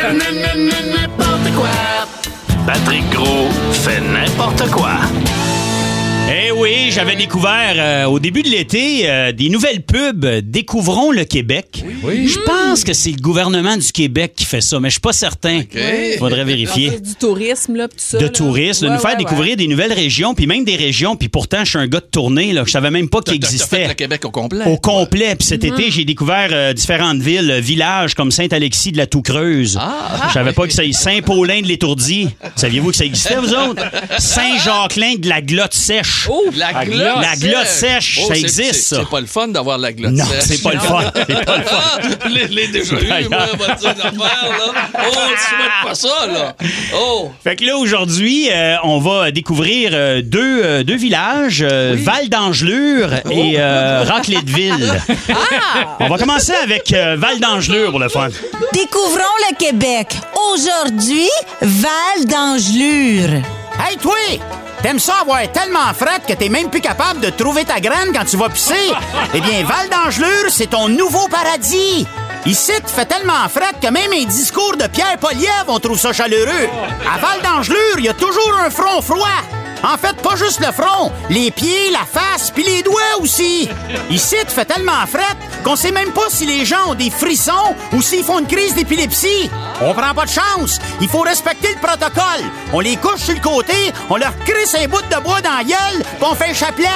N'importe quoi. Patrick Gros fait n'importe quoi oui, j'avais découvert euh, au début de l'été euh, des nouvelles pubs Découvrons le Québec. Je pense que c'est le gouvernement du Québec qui fait ça, mais je suis pas certain. Faudrait vérifier. Du tourisme, là, pis tout ça. De là. tourisme, de Ouais, nous faire ouais, découvrir des nouvelles régions, puis même des régions, puis pourtant je suis un gars de tournée, là, je savais même pas qu'il T'as- t'as fait existait. le Québec au complet. Au complet. Puis cet été, j'ai découvert euh, différentes villes, euh, villages comme Saint-Alexis de la Toucreuse. Ah. Je savais pas que ça Saint-Paulin de l'Étourdie. Saviez-vous que ça existait, vous autres? Saint-Jacquelin de la Glotte sèche. Oh! La glotte la glotte sèche, ça c'est- existe, c'est- ça. C'est pas le fun d'avoir la glotte Non, sèche. c'est pas le fun. C'est pas le fun. Ah, les, les déjà eu, moi, on va te dire là. Oh, tu souhaites pas ça, là. Oh. Fait que là, aujourd'hui, euh, on va découvrir euh, deux, euh, deux villages, euh, Val d'Angelure et euh, Racletteville. On va commencer avec euh, Val d'Angelure pour le fun. Découvrons le Québec. Aujourd'hui, Val d'Angelure. Hey, toi! T'aimes ça avoir tellement fret que t'es même plus capable de trouver ta graine quand tu vas pisser? Eh bien, Val d'Angelure, c'est ton nouveau paradis! Ici, tu fait tellement fret que même un discours de Pierre Poliev, on trouve ça chaleureux. À Val d'Angelure, il y a toujours un front froid. En fait, pas juste le front, les pieds, la face, puis les doigts aussi. Ici, tu fait tellement fret qu'on sait même pas si les gens ont des frissons ou s'ils font une crise d'épilepsie. On prend pas de chance. Il faut respecter le protocole. On les couche sur le côté, on leur crisse un bout de bois dans la gueule, puis on fait un chapelet.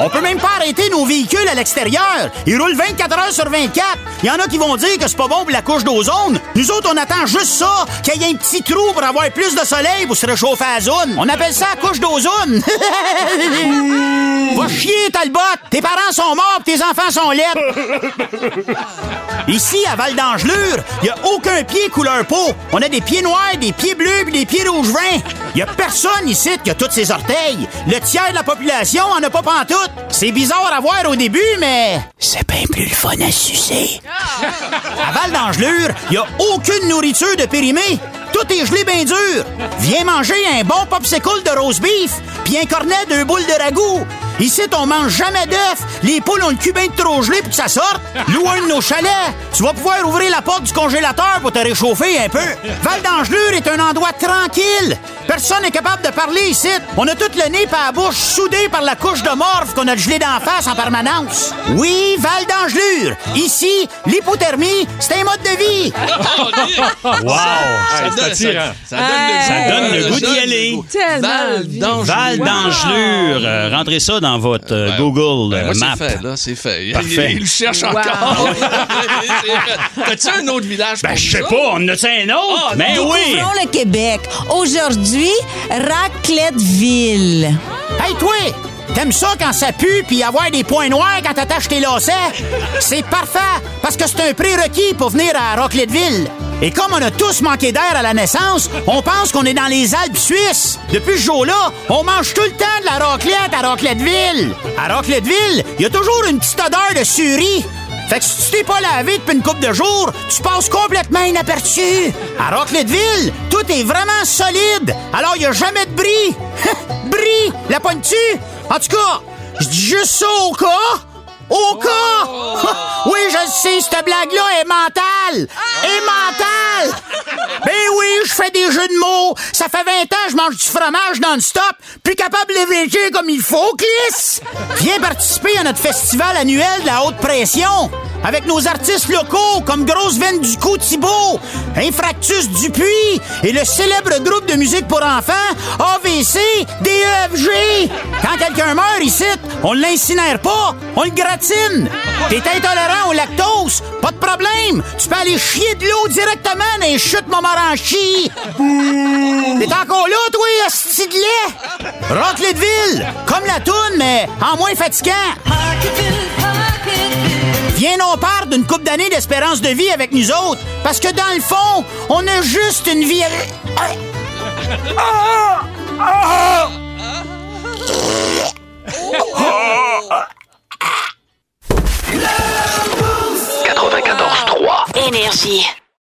On peut même pas arrêter nos véhicules à l'extérieur. Ils roulent 24 heures sur 24. Il y en a qui vont dire que c'est pas bon pour la couche d'ozone. Nous autres, on attend juste ça, qu'il y ait un petit trou pour avoir plus de soleil pour se réchauffer à la zone. On appelle ça la couche d'ozone. Va chier, Talbot! Tes parents sont morts, tes enfants sont laides. Ici, à Val d'Angelure, y a aucun pied couleur peau. On a des pieds noirs, des pieds bleus pis des pieds rouge vin. Y a personne ici qui a tous ses orteils. Le tiers de la population en a pas pantoute. C'est bizarre à voir au début, mais c'est bien plus le fun à sucer. À Val d'Angelure, y a aucune nourriture de périmée. Tout est gelé bien dur. Viens manger un bon popsicle de roast beef, puis un cornet de boules de ragoût. Ici, on mange jamais d'œufs. Les poules ont le cul bien trop gelé pour que ça sorte. Loue un de nos chalets. Tu vas pouvoir ouvrir la porte du congélateur pour te réchauffer un peu. Val d'Angelure est un endroit tranquille. Personne n'est capable de parler ici. On a tout le nez par la bouche soudé par la couche de morve qu'on a gelé d'en face en permanence. Oui, Val d'Angelure. Ici, l'hypothermie, c'est un mode de vie. Wow! Ça, donne, ça, ça donne le Ça goût. donne le goût d'y aller. d'Angelure. Val d'Angelure. Euh, rentrez ça dans votre euh, Google Ben, euh, moi, Map. c'est fait, là, c'est fait. Parfait. Il, il le cherche Wow. encore. T'as-tu un autre village Ben, je sais pas, on en a-tu un autre? Ah, Mais oui! Découvrons le Québec. Aujourd'hui, Racletteville. Hey, toi! T'aimes ça quand ça pue puis avoir des points noirs quand t'attaches tes lacets? C'est parfait, parce que c'est un prérequis pour venir à Rocklettville. Et comme on a tous manqué d'air à la naissance, on pense qu'on est dans les Alpes suisses. Depuis ce jour-là, on mange tout le temps de la raclette à Rocklettville. À Rocklettville, il y a toujours une petite odeur de surie. Fait que si tu t'es pas lavé depuis une couple de jours, tu passes complètement inaperçu. À Rocklettville, tout est vraiment solide. Alors il y a jamais de bris. bris, la pointe-tu? En tout cas, je dis juste ça au cas. Au cas! Le sais, cette blague-là est mentale! Est mentale! Ben oui, je fais des jeux de mots! Ça fait 20 ans que je mange du fromage non-stop, plus capable de léver comme il faut, Clis! Viens participer à notre festival annuel de la haute pression! Avec nos artistes locaux comme Grosse Veine du Cou Thibault, Infractus Dupuis et le célèbre groupe de musique pour enfants AVC DEFG. Quand quelqu'un meurt ici, on l'incinère pas, on le gratine. T'es intolérant au lactose, pas de problème. Tu peux aller chier de l'eau directement dans les chutes Montmorency. T'es encore là, toi, asti de lait? Rocklettville, comme la toune, mais en moins fatigant. Viens on part d'une coupe d'années d'espérance de vie avec nous autres, parce que dans le fond, on a juste une vie... Ah! Ah! Energie.